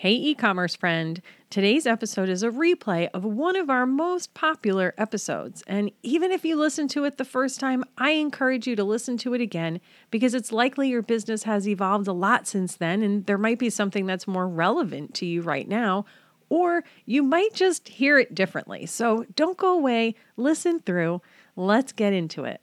Hey, e commerce friend. Today's episode is a replay of one of our most popular episodes. And even if you listen to it the first time, I encourage you to listen to it again because it's likely your business has evolved a lot since then, and there might be something that's more relevant to you right now, or you might just hear it differently. So don't go away, listen through. Let's get into it.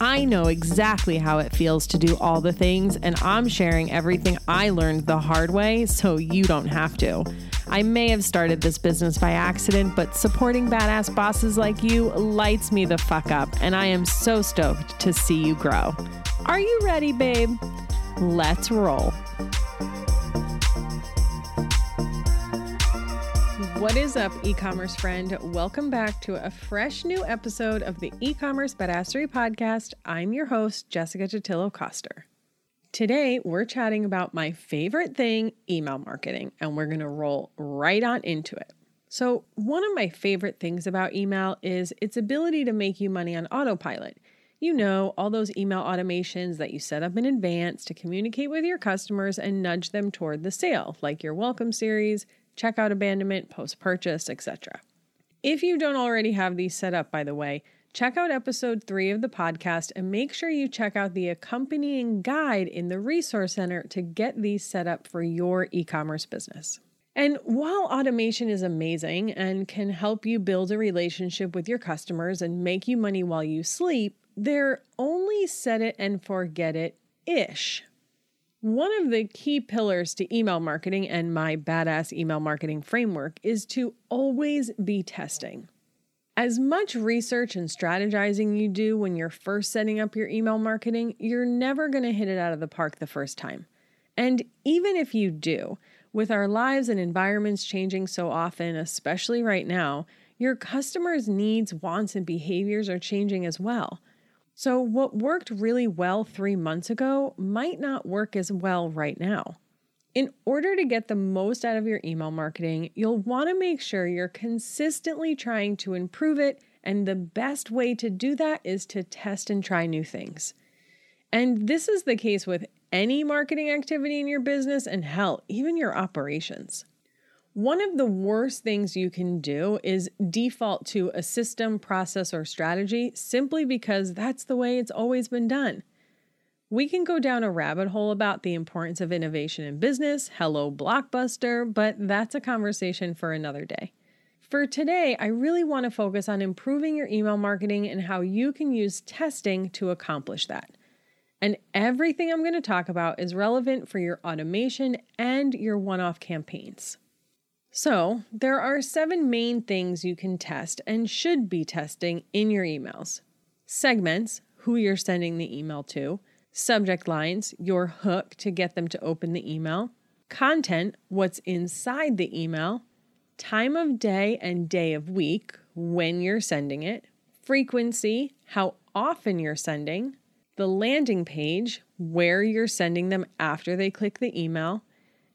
I know exactly how it feels to do all the things, and I'm sharing everything I learned the hard way so you don't have to. I may have started this business by accident, but supporting badass bosses like you lights me the fuck up, and I am so stoked to see you grow. Are you ready, babe? Let's roll. What is up, e commerce friend? Welcome back to a fresh new episode of the e commerce badassery podcast. I'm your host, Jessica Totillo Coster. Today, we're chatting about my favorite thing email marketing, and we're going to roll right on into it. So, one of my favorite things about email is its ability to make you money on autopilot. You know, all those email automations that you set up in advance to communicate with your customers and nudge them toward the sale, like your welcome series, checkout abandonment, post purchase, etc. If you don't already have these set up, by the way, check out episode three of the podcast and make sure you check out the accompanying guide in the Resource Center to get these set up for your e commerce business. And while automation is amazing and can help you build a relationship with your customers and make you money while you sleep, they're only set it and forget it ish. One of the key pillars to email marketing and my badass email marketing framework is to always be testing. As much research and strategizing you do when you're first setting up your email marketing, you're never going to hit it out of the park the first time. And even if you do, with our lives and environments changing so often, especially right now, your customers' needs, wants, and behaviors are changing as well. So, what worked really well three months ago might not work as well right now. In order to get the most out of your email marketing, you'll want to make sure you're consistently trying to improve it, and the best way to do that is to test and try new things. And this is the case with any marketing activity in your business, and hell, even your operations. One of the worst things you can do is default to a system, process, or strategy simply because that's the way it's always been done. We can go down a rabbit hole about the importance of innovation in business, hello, Blockbuster, but that's a conversation for another day. For today, I really want to focus on improving your email marketing and how you can use testing to accomplish that. And everything I'm going to talk about is relevant for your automation and your one off campaigns. So, there are seven main things you can test and should be testing in your emails. Segments, who you're sending the email to, subject lines, your hook to get them to open the email, content, what's inside the email, time of day and day of week, when you're sending it, frequency, how often you're sending, the landing page, where you're sending them after they click the email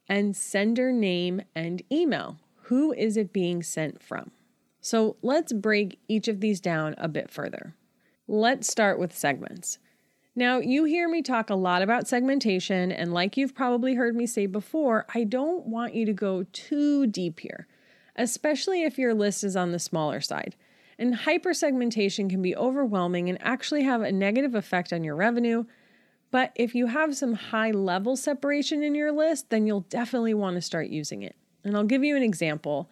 and sender name and email. Who is it being sent from? So let's break each of these down a bit further. Let's start with segments. Now, you hear me talk a lot about segmentation, and like you've probably heard me say before, I don't want you to go too deep here, especially if your list is on the smaller side. And hypersegmentation can be overwhelming and actually have a negative effect on your revenue, but if you have some high level separation in your list, then you'll definitely want to start using it. And I'll give you an example.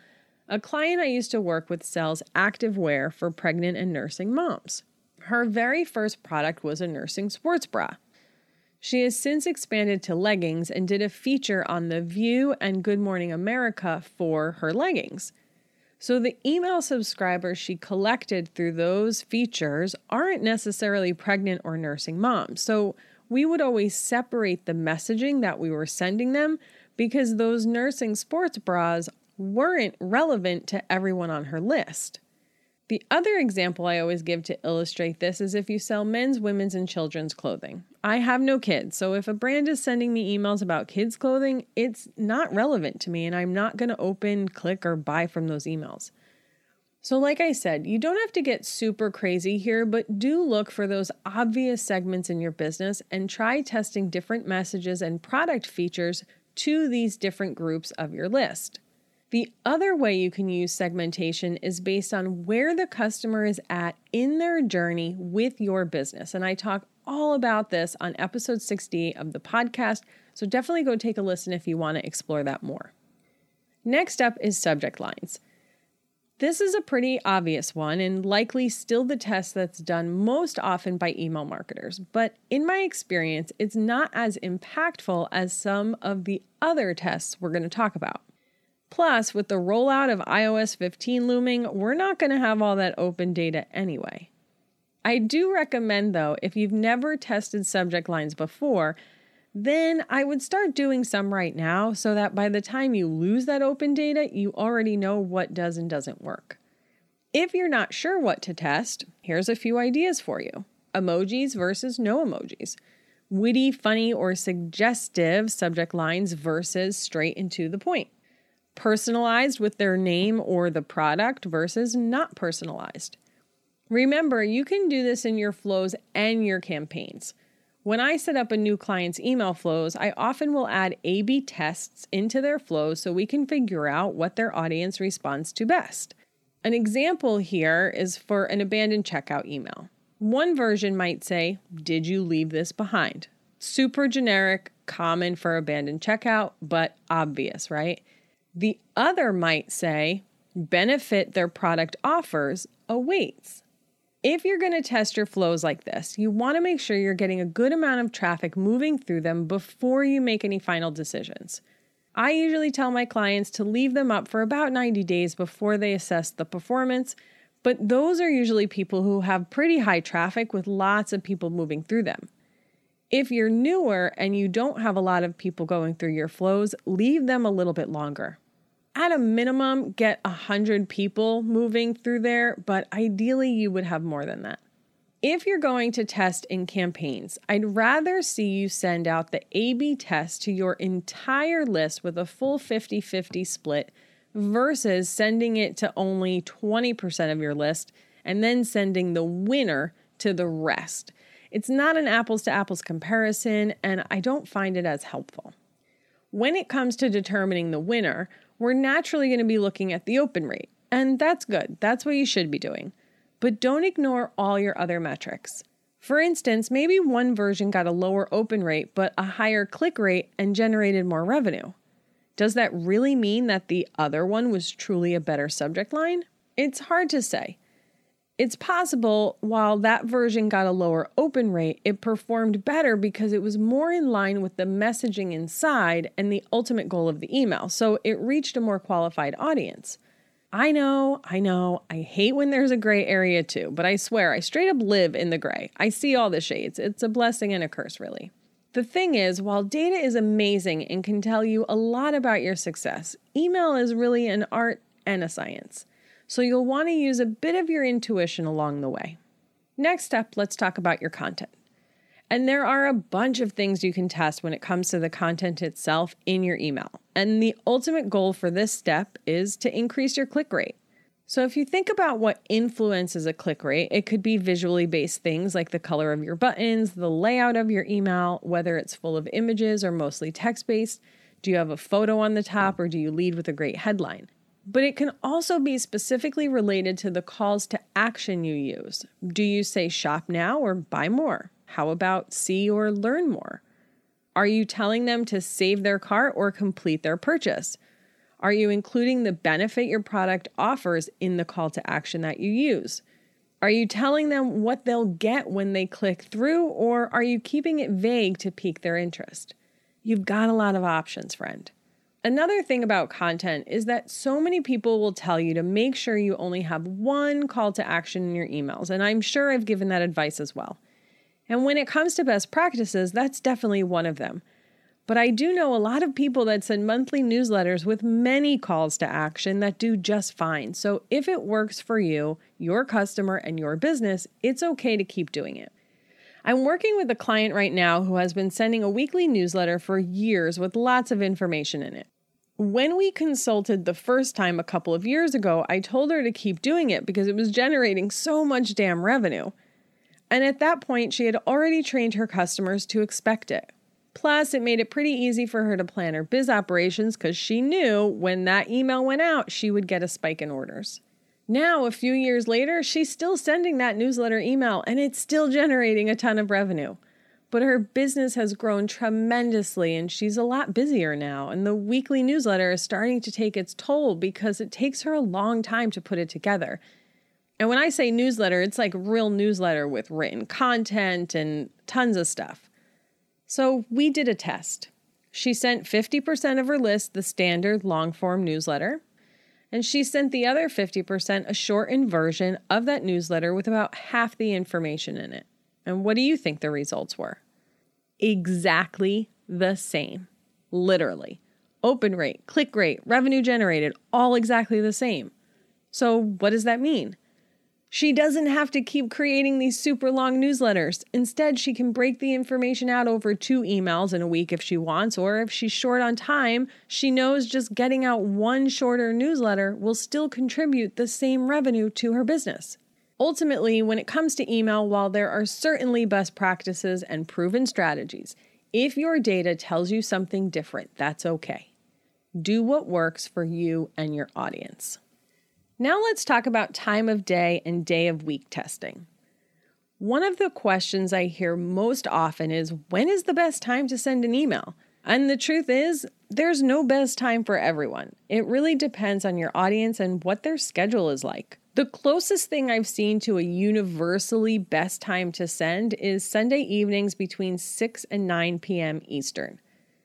A client I used to work with sells active wear for pregnant and nursing moms. Her very first product was a nursing sports bra. She has since expanded to leggings and did a feature on The View and Good Morning America for her leggings. So, the email subscribers she collected through those features aren't necessarily pregnant or nursing moms. So, we would always separate the messaging that we were sending them because those nursing sports bras weren't relevant to everyone on her list. The other example I always give to illustrate this is if you sell men's, women's, and children's clothing. I have no kids, so if a brand is sending me emails about kids' clothing, it's not relevant to me, and I'm not going to open, click, or buy from those emails. So, like I said, you don't have to get super crazy here, but do look for those obvious segments in your business and try testing different messages and product features to these different groups of your list. The other way you can use segmentation is based on where the customer is at in their journey with your business. And I talk all about this on episode 60 of the podcast, so definitely go take a listen if you want to explore that more. Next up is subject lines. This is a pretty obvious one and likely still the test that's done most often by email marketers, but in my experience, it's not as impactful as some of the other tests we're going to talk about. Plus, with the rollout of iOS 15 looming, we're not going to have all that open data anyway. I do recommend, though, if you've never tested subject lines before, then I would start doing some right now so that by the time you lose that open data, you already know what does and doesn't work. If you're not sure what to test, here's a few ideas for you emojis versus no emojis, witty, funny, or suggestive subject lines versus straight and to the point personalized with their name or the product versus not personalized. Remember, you can do this in your flows and your campaigns. When I set up a new client's email flows, I often will add A B tests into their flows so we can figure out what their audience responds to best. An example here is for an abandoned checkout email. One version might say, Did you leave this behind? Super generic, common for abandoned checkout, but obvious, right? The other might say, benefit their product offers awaits. If you're going to test your flows like this, you want to make sure you're getting a good amount of traffic moving through them before you make any final decisions. I usually tell my clients to leave them up for about 90 days before they assess the performance, but those are usually people who have pretty high traffic with lots of people moving through them. If you're newer and you don't have a lot of people going through your flows, leave them a little bit longer at a minimum, get 100 people moving through there, but ideally, you would have more than that. If you're going to test in campaigns, I'd rather see you send out the A B test to your entire list with a full 50 50 split versus sending it to only 20% of your list and then sending the winner to the rest. It's not an apples to apples comparison, and I don't find it as helpful. When it comes to determining the winner, we're naturally going to be looking at the open rate. And that's good. That's what you should be doing. But don't ignore all your other metrics. For instance, maybe one version got a lower open rate but a higher click rate and generated more revenue. Does that really mean that the other one was truly a better subject line? It's hard to say. It's possible while that version got a lower open rate, it performed better because it was more in line with the messaging inside and the ultimate goal of the email. So it reached a more qualified audience. I know, I know, I hate when there's a gray area too, but I swear I straight up live in the gray. I see all the shades. It's a blessing and a curse, really. The thing is, while data is amazing and can tell you a lot about your success, email is really an art and a science so you'll want to use a bit of your intuition along the way. Next up, let's talk about your content. And there are a bunch of things you can test when it comes to the content itself in your email. And the ultimate goal for this step is to increase your click rate. So, if you think about what influences a click rate, it could be visually based things like the color of your buttons, the layout of your email, whether it's full of images or mostly text based. Do you have a photo on the top or do you lead with a great headline? But it can also be specifically related to the calls to action you use. Do you say shop now or buy more? How about see or learn more? Are you telling them to save their cart or complete their purchase? Are you including the benefit your product offers in the call to action that you use? Are you telling them what they'll get when they click through, or are you keeping it vague to pique their interest? You've got a lot of options, friend. Another thing about content is that so many people will tell you to make sure you only have one call to action in your emails, and I'm sure I've given that advice as well. And when it comes to best practices, that's definitely one of them. But I do know a lot of people that send monthly newsletters with many calls to action that do just fine. So if it works for you, your customer, and your business, it's okay to keep doing it. I'm working with a client right now who has been sending a weekly newsletter for years with lots of information in it. When we consulted the first time a couple of years ago, I told her to keep doing it because it was generating so much damn revenue. And at that point, she had already trained her customers to expect it. Plus, it made it pretty easy for her to plan her biz operations because she knew when that email went out, she would get a spike in orders. Now, a few years later, she's still sending that newsletter email and it's still generating a ton of revenue. But her business has grown tremendously and she's a lot busier now. And the weekly newsletter is starting to take its toll because it takes her a long time to put it together. And when I say newsletter, it's like real newsletter with written content and tons of stuff. So we did a test. She sent 50% of her list the standard long form newsletter, and she sent the other 50% a shortened version of that newsletter with about half the information in it. And what do you think the results were? Exactly the same. Literally. Open rate, click rate, revenue generated, all exactly the same. So, what does that mean? She doesn't have to keep creating these super long newsletters. Instead, she can break the information out over two emails in a week if she wants, or if she's short on time, she knows just getting out one shorter newsletter will still contribute the same revenue to her business. Ultimately, when it comes to email, while there are certainly best practices and proven strategies, if your data tells you something different, that's okay. Do what works for you and your audience. Now let's talk about time of day and day of week testing. One of the questions I hear most often is when is the best time to send an email? And the truth is, there's no best time for everyone. It really depends on your audience and what their schedule is like. The closest thing I've seen to a universally best time to send is Sunday evenings between 6 and 9 p.m. Eastern.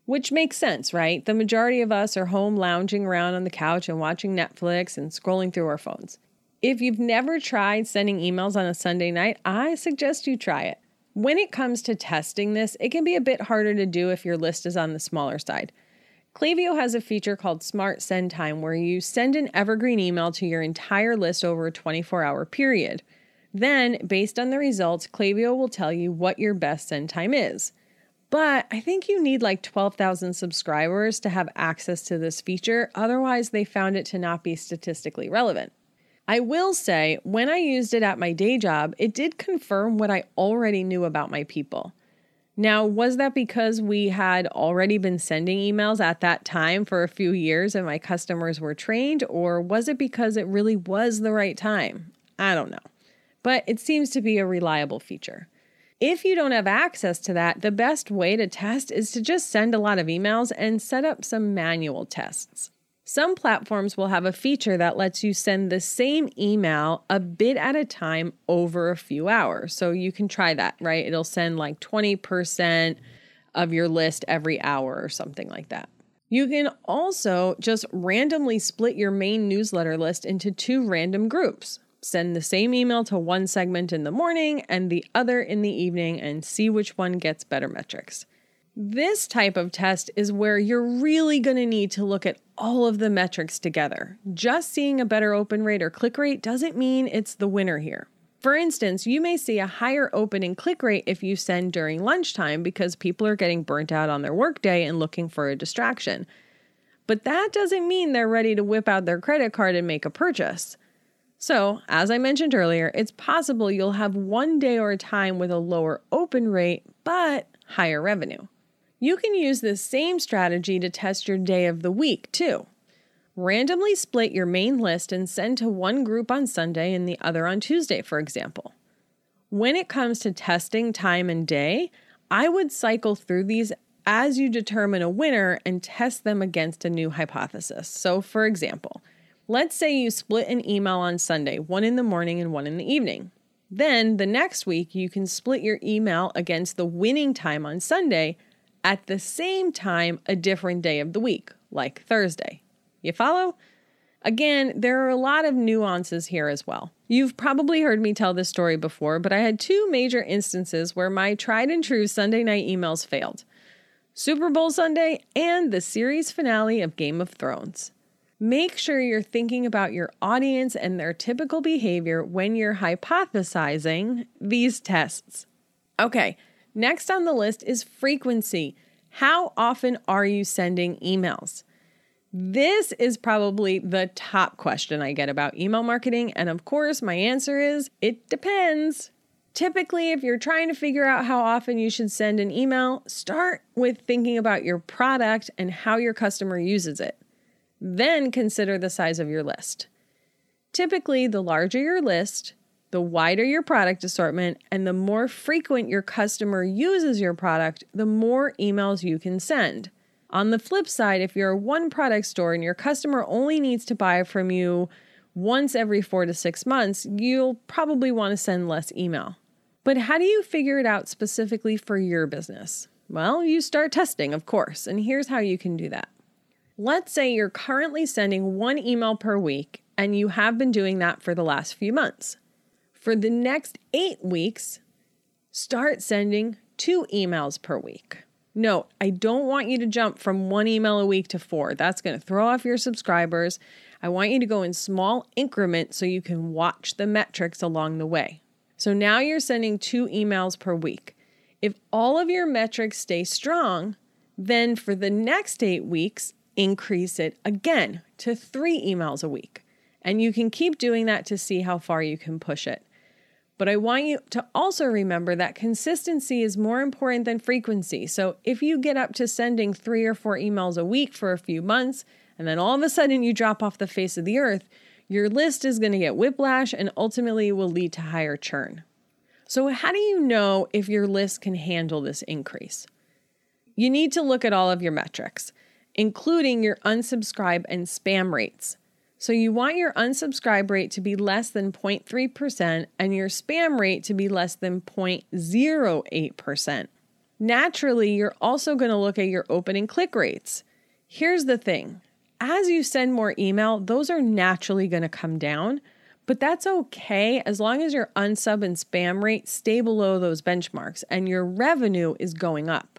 Which makes sense, right? The majority of us are home lounging around on the couch and watching Netflix and scrolling through our phones. If you've never tried sending emails on a Sunday night, I suggest you try it. When it comes to testing this, it can be a bit harder to do if your list is on the smaller side. Klaviyo has a feature called Smart Send Time where you send an evergreen email to your entire list over a 24 hour period. Then, based on the results, Klaviyo will tell you what your best send time is. But I think you need like 12,000 subscribers to have access to this feature. Otherwise, they found it to not be statistically relevant. I will say, when I used it at my day job, it did confirm what I already knew about my people. Now, was that because we had already been sending emails at that time for a few years and my customers were trained, or was it because it really was the right time? I don't know. But it seems to be a reliable feature. If you don't have access to that, the best way to test is to just send a lot of emails and set up some manual tests. Some platforms will have a feature that lets you send the same email a bit at a time over a few hours. So you can try that, right? It'll send like 20% of your list every hour or something like that. You can also just randomly split your main newsletter list into two random groups send the same email to one segment in the morning and the other in the evening and see which one gets better metrics. This type of test is where you're really going to need to look at all of the metrics together. Just seeing a better open rate or click rate doesn't mean it's the winner here. For instance, you may see a higher open and click rate if you send during lunchtime because people are getting burnt out on their workday and looking for a distraction. But that doesn't mean they're ready to whip out their credit card and make a purchase. So, as I mentioned earlier, it's possible you'll have one day or a time with a lower open rate but higher revenue. You can use this same strategy to test your day of the week too. Randomly split your main list and send to one group on Sunday and the other on Tuesday, for example. When it comes to testing time and day, I would cycle through these as you determine a winner and test them against a new hypothesis. So, for example, Let's say you split an email on Sunday, one in the morning and one in the evening. Then the next week, you can split your email against the winning time on Sunday at the same time a different day of the week, like Thursday. You follow? Again, there are a lot of nuances here as well. You've probably heard me tell this story before, but I had two major instances where my tried and true Sunday night emails failed. Super Bowl Sunday, and the series finale of Game of Thrones. Make sure you're thinking about your audience and their typical behavior when you're hypothesizing these tests. Okay, next on the list is frequency. How often are you sending emails? This is probably the top question I get about email marketing. And of course, my answer is it depends. Typically, if you're trying to figure out how often you should send an email, start with thinking about your product and how your customer uses it. Then consider the size of your list. Typically, the larger your list, the wider your product assortment, and the more frequent your customer uses your product, the more emails you can send. On the flip side, if you're a one product store and your customer only needs to buy from you once every four to six months, you'll probably want to send less email. But how do you figure it out specifically for your business? Well, you start testing, of course, and here's how you can do that. Let's say you're currently sending one email per week and you have been doing that for the last few months. For the next eight weeks, start sending two emails per week. No, I don't want you to jump from one email a week to four. That's going to throw off your subscribers. I want you to go in small increments so you can watch the metrics along the way. So now you're sending two emails per week. If all of your metrics stay strong, then for the next eight weeks, increase it again to three emails a week. And you can keep doing that to see how far you can push it. But I want you to also remember that consistency is more important than frequency. So if you get up to sending three or four emails a week for a few months, and then all of a sudden you drop off the face of the earth, your list is going to get whiplash and ultimately will lead to higher churn. So, how do you know if your list can handle this increase? You need to look at all of your metrics, including your unsubscribe and spam rates. So, you want your unsubscribe rate to be less than 0.3% and your spam rate to be less than 0.08%. Naturally, you're also going to look at your open and click rates. Here's the thing as you send more email, those are naturally going to come down, but that's okay as long as your unsub and spam rate stay below those benchmarks and your revenue is going up.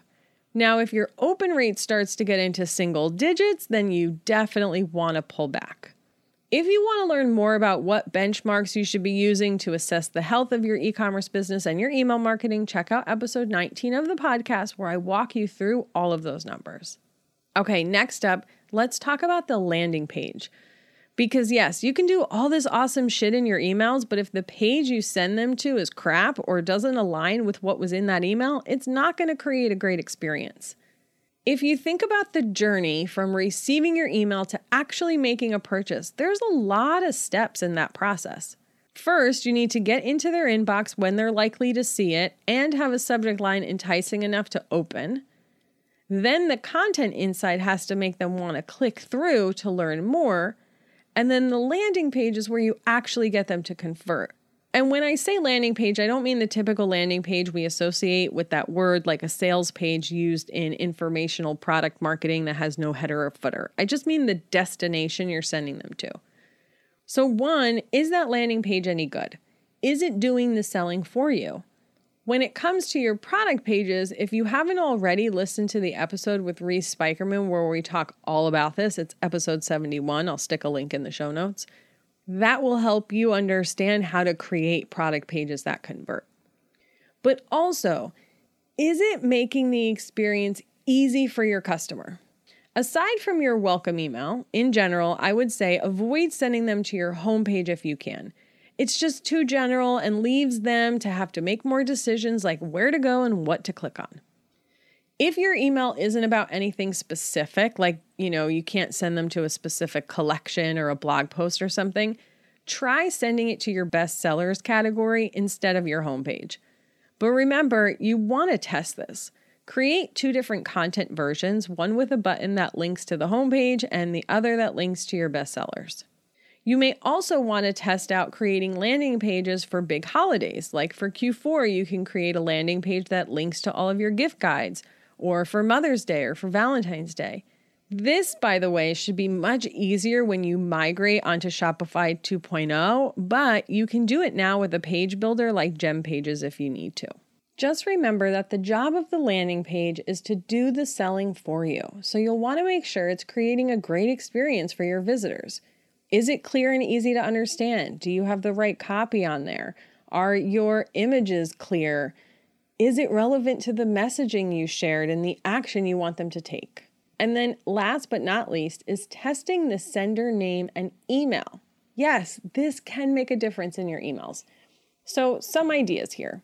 Now, if your open rate starts to get into single digits, then you definitely want to pull back. If you want to learn more about what benchmarks you should be using to assess the health of your e commerce business and your email marketing, check out episode 19 of the podcast where I walk you through all of those numbers. Okay, next up, let's talk about the landing page. Because, yes, you can do all this awesome shit in your emails, but if the page you send them to is crap or doesn't align with what was in that email, it's not going to create a great experience. If you think about the journey from receiving your email to actually making a purchase, there's a lot of steps in that process. First, you need to get into their inbox when they're likely to see it and have a subject line enticing enough to open. Then the content inside has to make them want to click through to learn more. And then the landing page is where you actually get them to convert. And when I say landing page, I don't mean the typical landing page we associate with that word, like a sales page used in informational product marketing that has no header or footer. I just mean the destination you're sending them to. So, one, is that landing page any good? Is it doing the selling for you? When it comes to your product pages, if you haven't already listened to the episode with Reese Spykerman where we talk all about this, it's episode 71. I'll stick a link in the show notes. That will help you understand how to create product pages that convert. But also, is it making the experience easy for your customer? Aside from your welcome email, in general, I would say avoid sending them to your homepage if you can. It's just too general and leaves them to have to make more decisions like where to go and what to click on. If your email isn't about anything specific, like, you know, you can't send them to a specific collection or a blog post or something, try sending it to your best sellers category instead of your homepage. But remember, you want to test this. Create two different content versions, one with a button that links to the homepage and the other that links to your bestsellers. You may also want to test out creating landing pages for big holidays. Like for Q4, you can create a landing page that links to all of your gift guides, or for Mother's Day or for Valentine's Day. This, by the way, should be much easier when you migrate onto Shopify 2.0, but you can do it now with a page builder like Gem Pages if you need to. just remember that the job of the landing page is to do the selling for you. So you'll want to make sure it's creating a great experience for your visitors. Is it clear and easy to understand? Do you have the right copy on there? Are your images clear? Is it relevant to the messaging you shared and the action you want them to take? And then, last but not least, is testing the sender name and email. Yes, this can make a difference in your emails. So, some ideas here.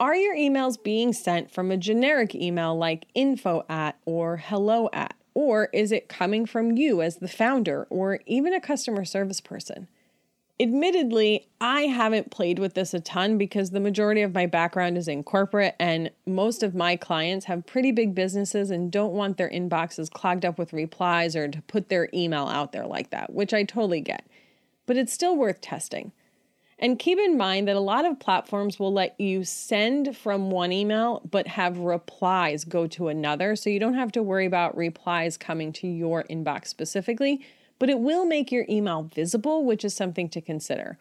Are your emails being sent from a generic email like info at or hello at? Or is it coming from you as the founder or even a customer service person? Admittedly, I haven't played with this a ton because the majority of my background is in corporate, and most of my clients have pretty big businesses and don't want their inboxes clogged up with replies or to put their email out there like that, which I totally get. But it's still worth testing. And keep in mind that a lot of platforms will let you send from one email but have replies go to another. So you don't have to worry about replies coming to your inbox specifically, but it will make your email visible, which is something to consider.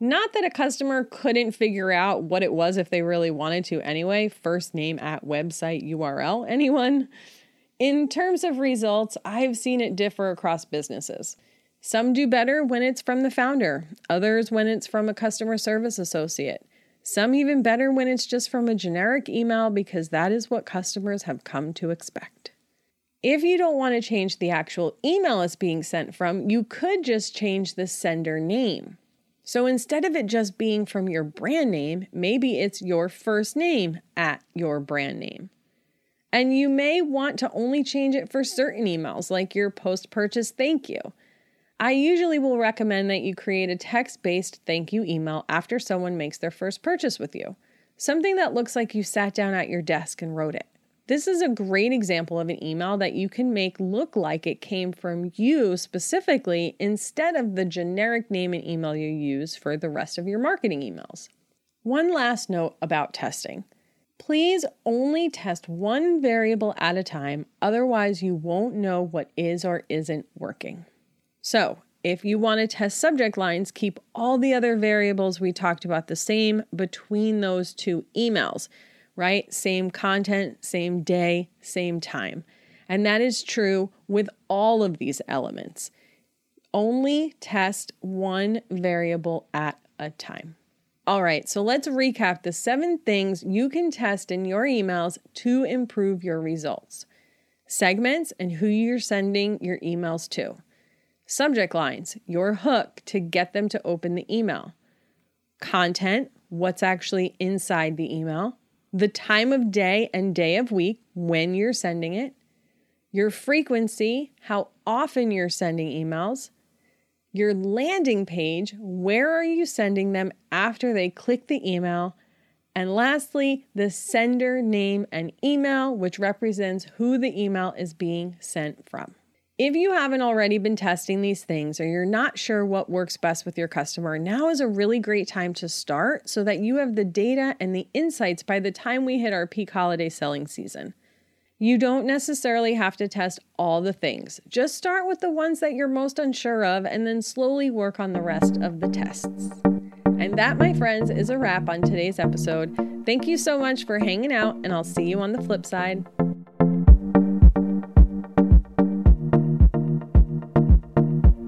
Not that a customer couldn't figure out what it was if they really wanted to anyway. First name at website URL. Anyone? In terms of results, I've seen it differ across businesses. Some do better when it's from the founder, others when it's from a customer service associate. Some even better when it's just from a generic email because that is what customers have come to expect. If you don't want to change the actual email it's being sent from, you could just change the sender name. So instead of it just being from your brand name, maybe it's your first name at your brand name. And you may want to only change it for certain emails, like your post purchase thank you. I usually will recommend that you create a text based thank you email after someone makes their first purchase with you. Something that looks like you sat down at your desk and wrote it. This is a great example of an email that you can make look like it came from you specifically instead of the generic name and email you use for the rest of your marketing emails. One last note about testing. Please only test one variable at a time, otherwise, you won't know what is or isn't working. So, if you want to test subject lines, keep all the other variables we talked about the same between those two emails, right? Same content, same day, same time. And that is true with all of these elements. Only test one variable at a time. All right, so let's recap the seven things you can test in your emails to improve your results segments and who you're sending your emails to. Subject lines, your hook to get them to open the email. Content, what's actually inside the email. The time of day and day of week when you're sending it. Your frequency, how often you're sending emails. Your landing page, where are you sending them after they click the email? And lastly, the sender name and email, which represents who the email is being sent from. If you haven't already been testing these things or you're not sure what works best with your customer, now is a really great time to start so that you have the data and the insights by the time we hit our peak holiday selling season. You don't necessarily have to test all the things. Just start with the ones that you're most unsure of and then slowly work on the rest of the tests. And that, my friends, is a wrap on today's episode. Thank you so much for hanging out, and I'll see you on the flip side.